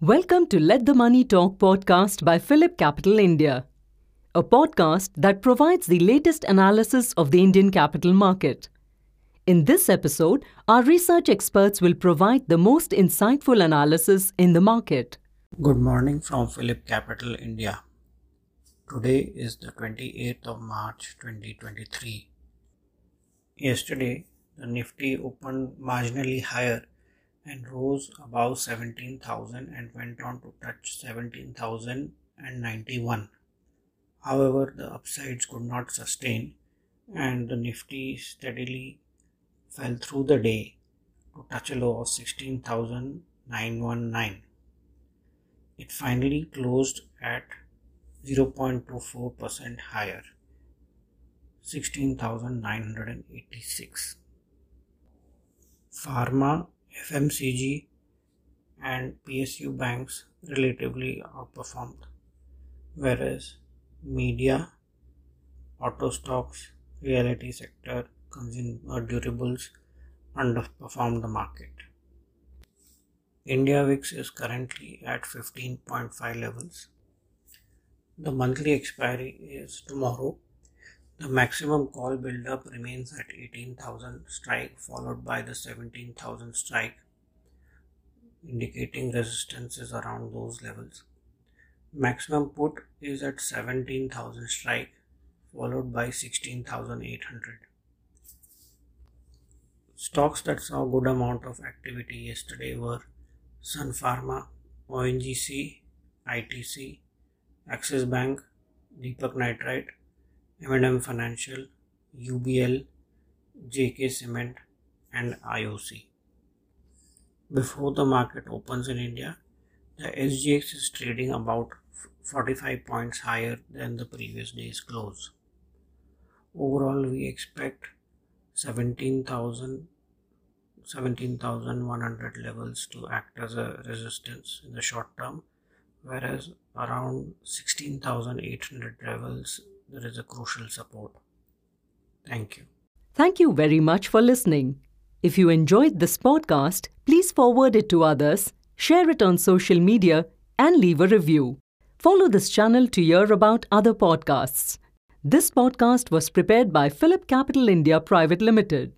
Welcome to Let the Money Talk podcast by Phillip Capital India, a podcast that provides the latest analysis of the Indian capital market. In this episode, our research experts will provide the most insightful analysis in the market. Good morning from Phillip Capital India. Today is the 28th of March 2023. Yesterday, the Nifty opened marginally higher and rose above 17,000 and went on to touch 17,091. However, the upsides could not sustain and the Nifty steadily fell through the day to touch a low of 16,919. It finally closed at 0.24% higher, 16,986. Pharma FMCG and PSU banks relatively outperformed, whereas media, auto stocks, realty sector, consumer durables underperformed the market. India VIX is currently at 15.5 levels. The monthly expiry is tomorrow the maximum call build-up remains at 18,000 strike followed by the 17,000 strike indicating resistances around those levels. Maximum put is at 17,000 strike followed by 16,800. Stocks that saw good amount of activity yesterday were Sun Pharma, ONGC, ITC, Axis Bank, Deepak Nitrite, M&M Financial, UBL, JK Cement and IOC. Before the market opens in India, the SGX is trading about 45 points higher than the previous day's close. Overall, we expect 17,000 17,100 levels to act as a resistance in the short term, whereas around 16,800 levels there is a crucial support. Thank you. Thank you very much for listening. If you enjoyed this podcast, please forward it to others, share it on social media, and leave a review. Follow this channel to hear about other podcasts. This podcast was prepared by Phillip Capital India Private Limited.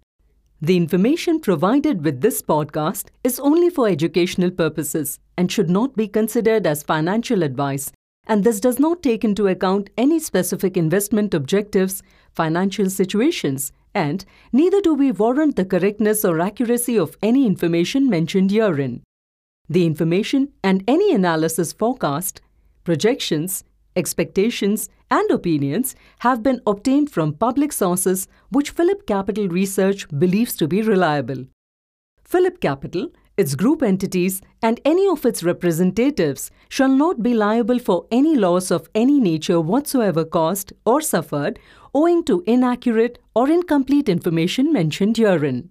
The information provided with this podcast is only for educational purposes and should not be considered as financial advice and this does not take into account any specific investment objectives, financial situations, and neither do we warrant the correctness or accuracy of any information mentioned herein. The information and any analysis forecast, projections, expectations, and opinions have been obtained from public sources which Phillip Capital Research believes to be reliable. Phillip Capital its group entities, and any of its representatives shall not be liable for any loss of any nature whatsoever caused or suffered owing to inaccurate or incomplete information mentioned herein.